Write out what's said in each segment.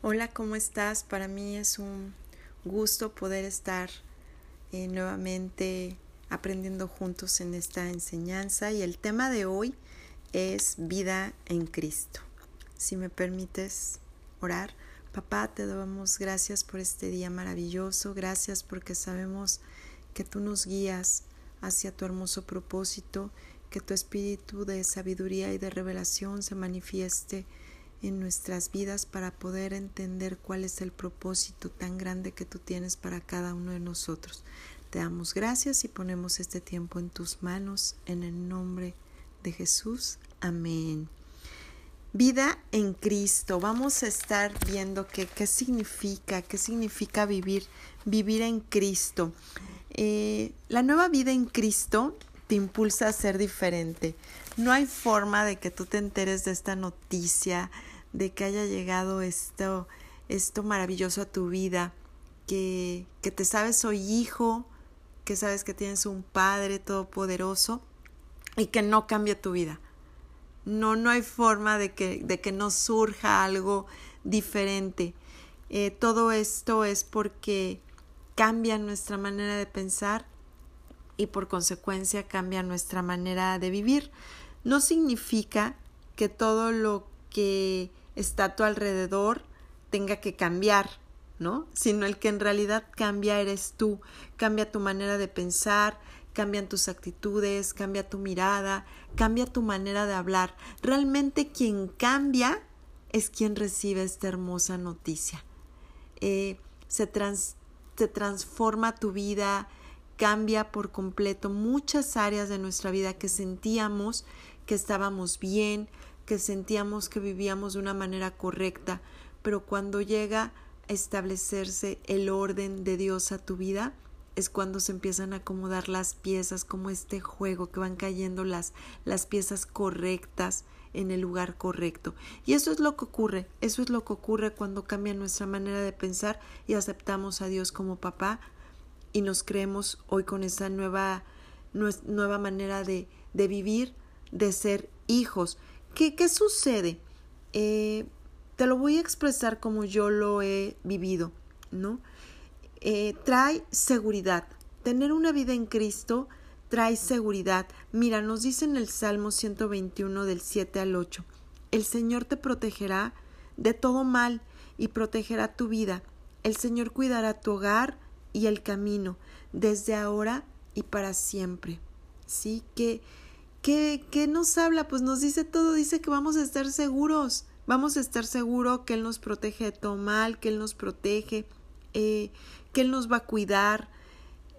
Hola, ¿cómo estás? Para mí es un gusto poder estar eh, nuevamente aprendiendo juntos en esta enseñanza y el tema de hoy es vida en Cristo. Si me permites orar, papá, te damos gracias por este día maravilloso, gracias porque sabemos que tú nos guías hacia tu hermoso propósito, que tu espíritu de sabiduría y de revelación se manifieste en nuestras vidas para poder entender cuál es el propósito tan grande que tú tienes para cada uno de nosotros. Te damos gracias y ponemos este tiempo en tus manos en el nombre de Jesús. Amén. Vida en Cristo. Vamos a estar viendo qué, significa, qué significa vivir, vivir en Cristo. Eh, la nueva vida en Cristo te impulsa a ser diferente. No hay forma de que tú te enteres de esta noticia, de que haya llegado esto, esto maravilloso a tu vida, que, que te sabes soy hijo, que sabes que tienes un Padre todopoderoso y que no cambia tu vida. No, no hay forma de que, de que no surja algo diferente. Eh, todo esto es porque cambia nuestra manera de pensar y por consecuencia cambia nuestra manera de vivir. No significa que todo lo que está a tu alrededor tenga que cambiar, ¿no? Sino el que en realidad cambia eres tú, cambia tu manera de pensar, cambian tus actitudes, cambia tu mirada, cambia tu manera de hablar. Realmente quien cambia es quien recibe esta hermosa noticia. Eh, se, se transforma tu vida, cambia por completo muchas áreas de nuestra vida que sentíamos que estábamos bien, que sentíamos que vivíamos de una manera correcta, pero cuando llega a establecerse el orden de Dios a tu vida, es cuando se empiezan a acomodar las piezas, como este juego, que van cayendo las, las piezas correctas en el lugar correcto. Y eso es lo que ocurre, eso es lo que ocurre cuando cambia nuestra manera de pensar y aceptamos a Dios como papá y nos creemos hoy con esa nueva, nueva manera de, de vivir, de ser hijos. ¿Qué, sucede? Eh, te lo voy a expresar como yo lo he vivido, ¿no? Eh, trae seguridad. Tener una vida en Cristo trae seguridad. Mira, nos dice en el Salmo 121 del 7 al 8, el Señor te protegerá de todo mal y protegerá tu vida. El Señor cuidará tu hogar y el camino desde ahora y para siempre. ¿Sí? que ¿Qué, nos habla? Pues nos dice todo, dice que vamos a estar seguros, vamos a estar seguros que Él nos protege de todo mal, que Él nos protege, eh, que Él nos va a cuidar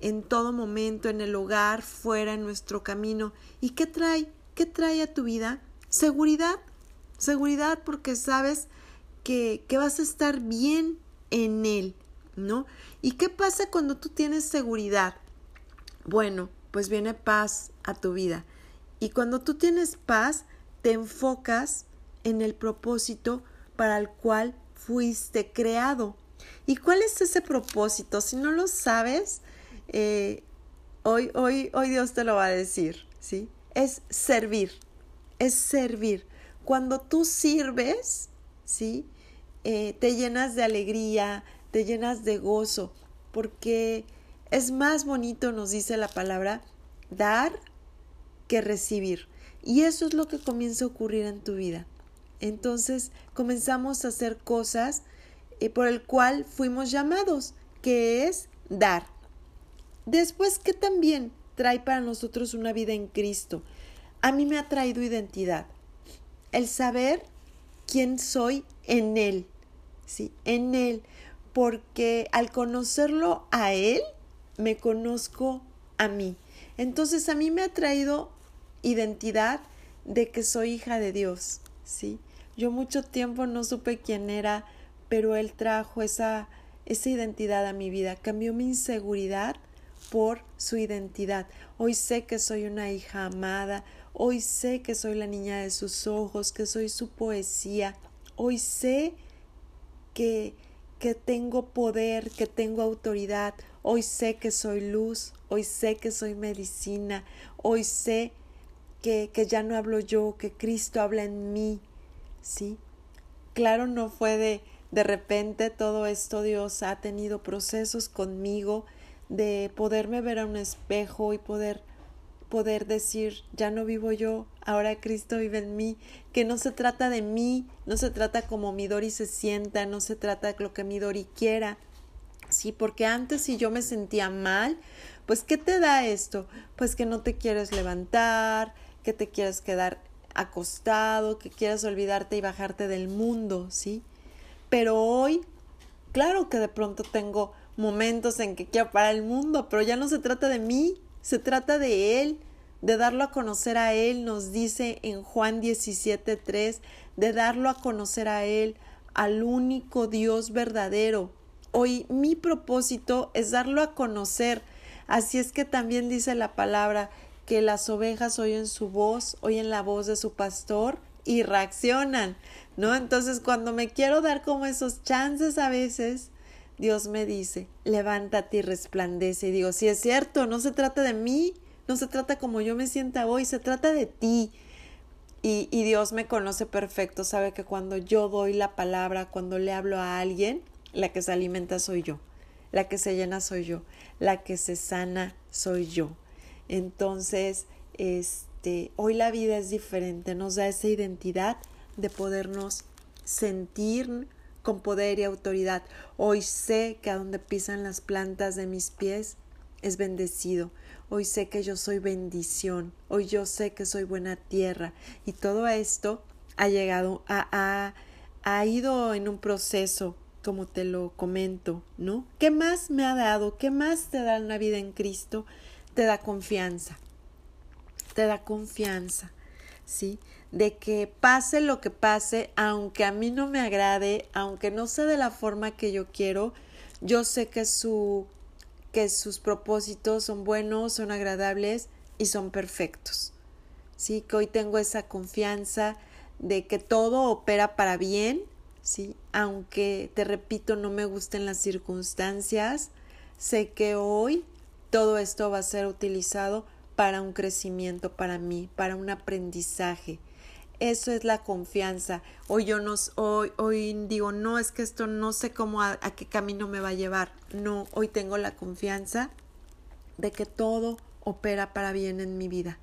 en todo momento, en el hogar, fuera, en nuestro camino. ¿Y qué trae? ¿Qué trae a tu vida? Seguridad, seguridad porque sabes que, que vas a estar bien en Él, ¿no? ¿Y qué pasa cuando tú tienes seguridad? Bueno, pues viene paz a tu vida. Y cuando tú tienes paz, te enfocas en el propósito para el cual fuiste creado. ¿Y cuál es ese propósito? Si no lo sabes, eh, hoy, hoy, hoy Dios te lo va a decir, ¿sí? Es servir, es servir. Cuando tú sirves, ¿sí? Eh, te llenas de alegría, te llenas de gozo, porque es más bonito, nos dice la palabra, dar que recibir. Y eso es lo que comienza a ocurrir en tu vida. Entonces comenzamos a hacer cosas eh, por el cual fuimos llamados, que es dar. Después, que también trae para nosotros una vida en Cristo? A mí me ha traído identidad. El saber quién soy en Él. Sí, en Él. Porque al conocerlo a Él, me conozco a mí. Entonces a mí me ha traído identidad de que soy hija de Dios, ¿sí? Yo mucho tiempo no supe quién era, pero Él trajo esa, esa identidad a mi vida, cambió mi inseguridad por su identidad. Hoy sé que soy una hija amada, hoy sé que soy la niña de sus ojos, que soy su poesía, hoy sé que, que tengo poder, que tengo autoridad, hoy sé que soy luz, hoy sé que soy medicina, hoy sé que ya no hablo yo, que Cristo habla en mí, ¿sí? Claro, no fue de, de repente todo esto Dios ha tenido procesos conmigo de poderme ver a un espejo y poder poder decir, ya no vivo yo, ahora Cristo vive en mí, que no se trata de mí, no se trata como mi Dori se sienta, no se trata de lo que mi Dori quiera, sí, porque antes si yo me sentía mal, pues ¿qué te da esto? Pues que no te quieres levantar, que te quieres quedar acostado, que quieres olvidarte y bajarte del mundo, ¿sí? Pero hoy, claro que de pronto tengo momentos en que quiero parar el mundo, pero ya no se trata de mí, se trata de Él, de darlo a conocer a Él, nos dice en Juan 17.3, de darlo a conocer a Él, al único Dios verdadero. Hoy mi propósito es darlo a conocer, Así es que también dice la palabra que las ovejas oyen su voz, oyen la voz de su pastor y reaccionan, ¿no? Entonces cuando me quiero dar como esos chances a veces, Dios me dice, levántate y resplandece. Y digo, si es cierto, no se trata de mí, no se trata como yo me sienta hoy, se trata de ti. Y, y, Dios me conoce perfecto, sabe que cuando yo doy la palabra, cuando le hablo a alguien, la que se alimenta soy yo la que se llena soy yo, la que se sana soy yo. Entonces, este, hoy la vida es diferente, nos da esa identidad de podernos sentir con poder y autoridad. Hoy sé que a donde pisan las plantas de mis pies es bendecido. Hoy sé que yo soy bendición. Hoy yo sé que soy buena tierra. Y todo esto ha llegado, a, ha ido en un proceso como te lo comento, ¿no? ¿Qué más me ha dado? ¿Qué más te da una vida en Cristo? Te da confianza. Te da confianza, ¿sí? De que pase lo que pase, aunque a mí no me agrade, aunque no sea de la forma que yo quiero, yo sé que su que sus propósitos son buenos, son agradables y son perfectos. Sí, que hoy tengo esa confianza de que todo opera para bien ¿sí? Aunque, te repito, no me gusten las circunstancias, sé que hoy todo esto va a ser utilizado para un crecimiento para mí, para un aprendizaje. Eso es la confianza. Hoy yo no, hoy, hoy digo, no, es que esto no sé cómo, a, a qué camino me va a llevar. No, hoy tengo la confianza de que todo opera para bien en mi vida.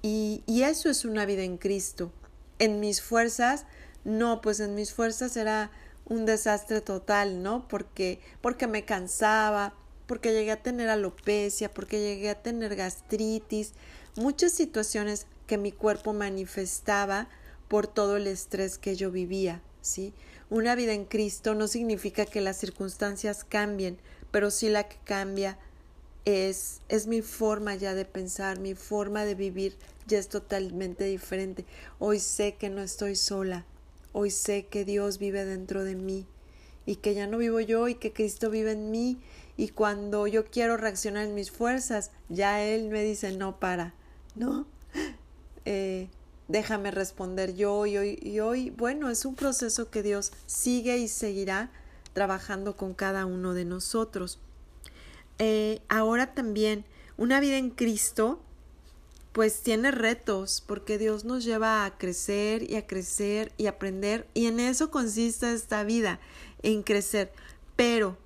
Y, y eso es una vida en Cristo. En mis fuerzas no, pues en mis fuerzas era un desastre total, ¿no? Porque, porque me cansaba, porque llegué a tener alopecia, porque llegué a tener gastritis, muchas situaciones que mi cuerpo manifestaba por todo el estrés que yo vivía, ¿sí? Una vida en Cristo no significa que las circunstancias cambien, pero sí la que cambia es, es mi forma ya de pensar, mi forma de vivir ya es totalmente diferente. Hoy sé que no estoy sola, Hoy sé que Dios vive dentro de mí y que ya no vivo yo y que Cristo vive en mí y cuando yo quiero reaccionar en mis fuerzas, ya Él me dice no para, ¿no? Eh, déjame responder yo y hoy, y hoy, bueno, es un proceso que Dios sigue y seguirá trabajando con cada uno de nosotros. Eh, ahora también, una vida en Cristo pues tiene retos, porque Dios nos lleva a crecer y a crecer y aprender, y en eso consiste esta vida, en crecer. Pero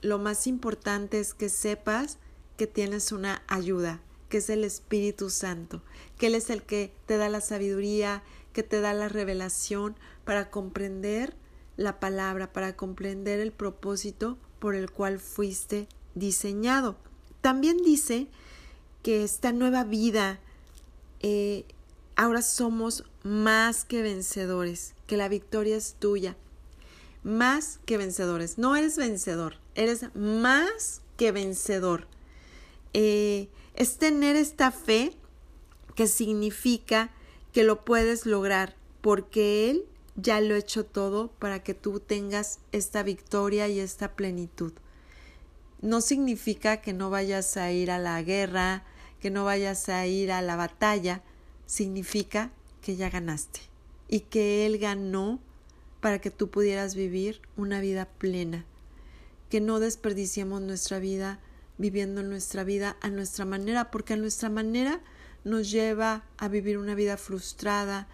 lo más importante es que sepas que tienes una ayuda, que es el Espíritu Santo, que Él es el que te da la sabiduría, que te da la revelación para comprender la palabra, para comprender el propósito por el cual fuiste diseñado. También dice que esta nueva vida, eh, ahora somos más que vencedores, que la victoria es tuya. Más que vencedores. No eres vencedor, eres más que vencedor. Eh, es tener esta fe que significa que lo puedes lograr porque Él ya lo ha hecho todo para que tú tengas esta victoria y esta plenitud. No significa que no vayas a ir a la guerra, que no vayas a ir a la batalla, significa que ya ganaste y que Él ganó para que tú pudieras vivir una vida plena, que no desperdiciemos nuestra vida viviendo nuestra vida a nuestra manera, porque a nuestra manera nos lleva a vivir una vida frustrada,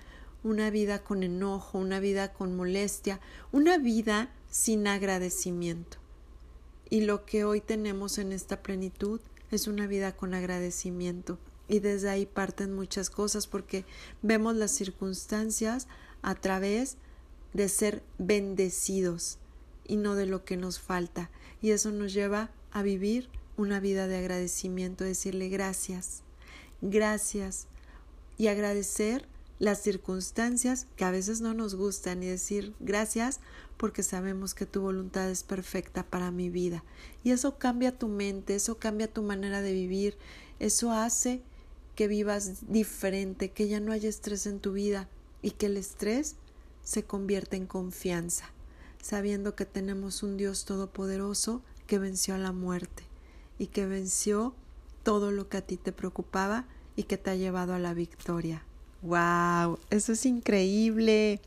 una vida con enojo, una vida con molestia, una vida sin agradecimiento. Y lo que hoy tenemos en esta plenitud es una vida con agradecimiento. Y desde ahí parten muchas cosas porque vemos las circunstancias a través de ser bendecidos y no de lo que nos falta. Y eso nos lleva a vivir una vida de agradecimiento, decirle gracias, gracias y agradecer las circunstancias que a veces no nos gustan y decir gracias porque sabemos que tu voluntad es perfecta para mi vida. Y eso cambia tu mente, eso cambia tu manera de vivir, eso hace que vivas diferente, que ya no haya estrés en tu vida y que el estrés se convierta en confianza, sabiendo que tenemos un Dios todopoderoso que venció a la muerte y que venció todo lo que a ti te preocupaba y que te ha llevado a la victoria. ¡Wow! Eso es increíble.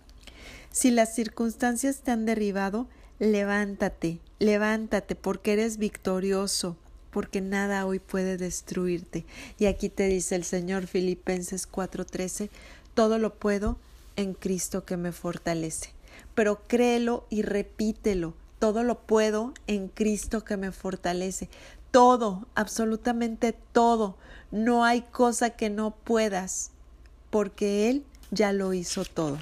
Si las circunstancias te han derribado, levántate, levántate porque eres victorioso, porque nada hoy puede destruirte. Y aquí te dice el Señor Filipenses 4:13, todo lo puedo en Cristo que me fortalece. Pero créelo y repítelo, todo lo puedo en Cristo que me fortalece. Todo, absolutamente todo. No hay cosa que no puedas, porque Él ya lo hizo todo.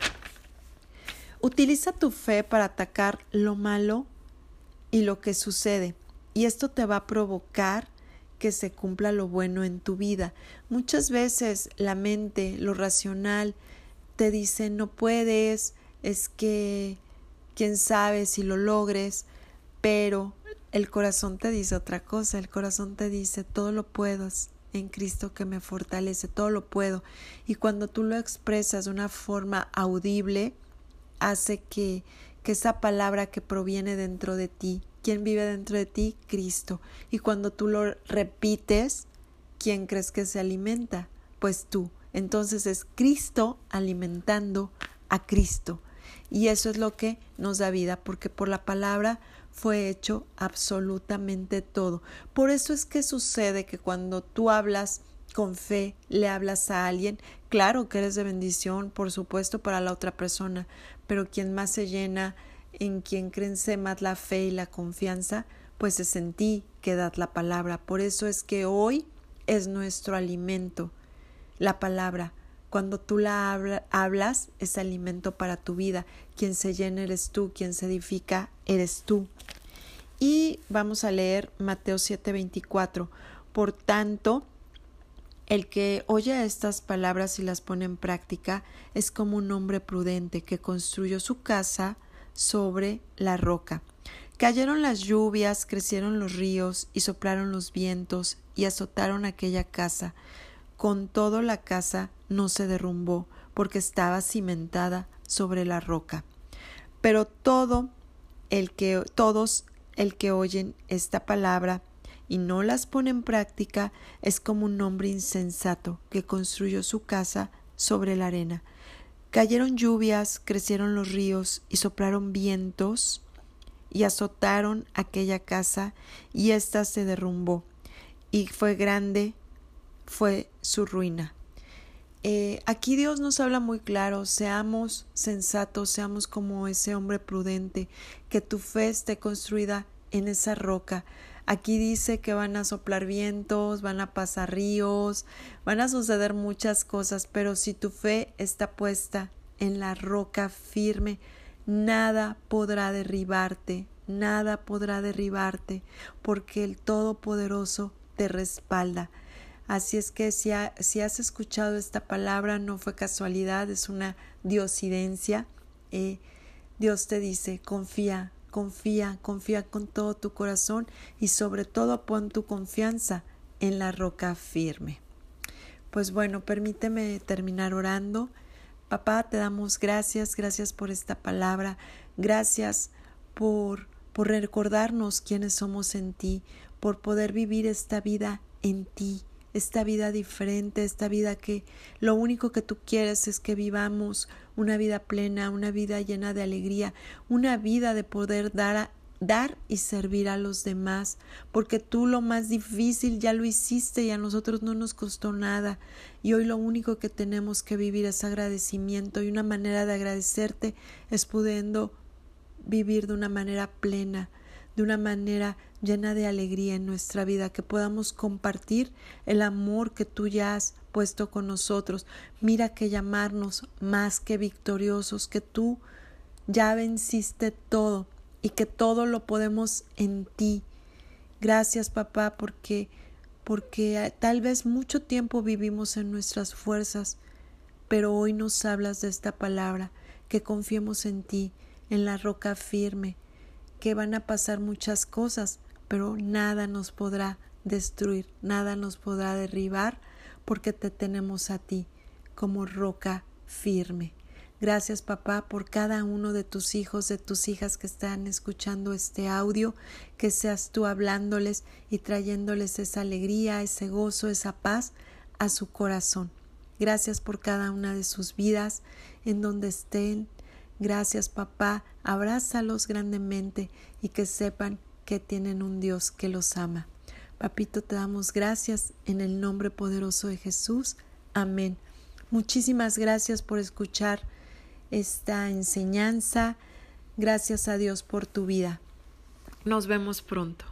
Utiliza tu fe para atacar lo malo y lo que sucede, y esto te va a provocar que se cumpla lo bueno en tu vida. Muchas veces la mente, lo racional, te dice no puedes, es que quién sabe si lo logres, pero el corazón te dice otra cosa, el corazón te dice todo lo puedo en Cristo que me fortalece, todo lo puedo. Y cuando tú lo expresas de una forma audible, hace que, que esa palabra que proviene dentro de ti, ¿quién vive dentro de ti? Cristo. Y cuando tú lo repites, ¿quién crees que se alimenta? Pues tú. Entonces es Cristo alimentando a Cristo. Y eso es lo que nos da vida, porque por la palabra fue hecho absolutamente todo. Por eso es que sucede que cuando tú hablas con fe, le hablas a alguien, claro que eres de bendición, por supuesto, para la otra persona, pero quien más se llena, en quien crece más la fe y la confianza, pues es en ti que das la palabra. Por eso es que hoy es nuestro alimento, la palabra. Cuando tú la hablas, es alimento para tu vida. Quien se llena eres tú, quien se edifica eres tú. Y vamos a leer Mateo 7:24. Por tanto, el que oye estas palabras y las pone en práctica es como un hombre prudente que construyó su casa sobre la roca. Cayeron las lluvias, crecieron los ríos y soplaron los vientos y azotaron aquella casa. Con todo la casa no se derrumbó porque estaba cimentada sobre la roca. Pero todo el que todos el que oyen esta palabra y no las pone en práctica es como un hombre insensato que construyó su casa sobre la arena. Cayeron lluvias, crecieron los ríos y soplaron vientos y azotaron aquella casa y ésta se derrumbó y fue grande fue su ruina. Eh, aquí Dios nos habla muy claro, seamos sensatos, seamos como ese hombre prudente, que tu fe esté construida en esa roca. Aquí dice que van a soplar vientos, van a pasar ríos, van a suceder muchas cosas, pero si tu fe está puesta en la roca firme, nada podrá derribarte, nada podrá derribarte, porque el Todopoderoso te respalda. Así es que si, has escuchado esta palabra, no fue casualidad, es una diosidencia. Eh, Dios te dice, confía, confía, confía con todo tu corazón y sobre todo pon tu confianza en la roca firme. Pues bueno, permíteme terminar orando. Papá, te damos gracias, gracias por esta palabra, gracias por, por recordarnos quiénes somos en ti, por poder vivir esta vida en ti esta vida diferente, esta vida que lo único que tú quieres es que vivamos una vida plena, una vida llena de alegría, una vida de poder dar dar y servir a los demás, porque tú lo más difícil ya lo hiciste y a nosotros no nos costó nada. Y hoy lo único que tenemos que vivir es agradecimiento y una manera de agradecerte es pudiendo vivir de una manera plena, de una manera llena de alegría en nuestra vida, que podamos compartir el amor que tú ya has puesto con nosotros. Mira que llamarnos más que victoriosos, que tú ya venciste todo y que todo lo podemos en ti. Gracias, papá, porque porque tal vez mucho tiempo vivimos en nuestras fuerzas, pero hoy nos hablas de esta palabra, que confiemos en ti, en la roca firme, que van a pasar muchas cosas, pero nada nos podrá destruir, nada nos podrá derribar, porque te tenemos a ti como roca firme. Gracias papá por cada uno de tus hijos, de tus hijas que están escuchando este audio, que seas tú hablándoles y trayéndoles esa alegría, ese gozo, esa paz a su corazón. Gracias por cada una de sus vidas, en donde estén. Gracias papá, abrázalos grandemente y que sepan que tienen un Dios que los ama. Papito, te damos gracias en el nombre poderoso de Jesús. Amén. Muchísimas gracias por escuchar esta enseñanza. Gracias a Dios por tu vida. Nos vemos pronto.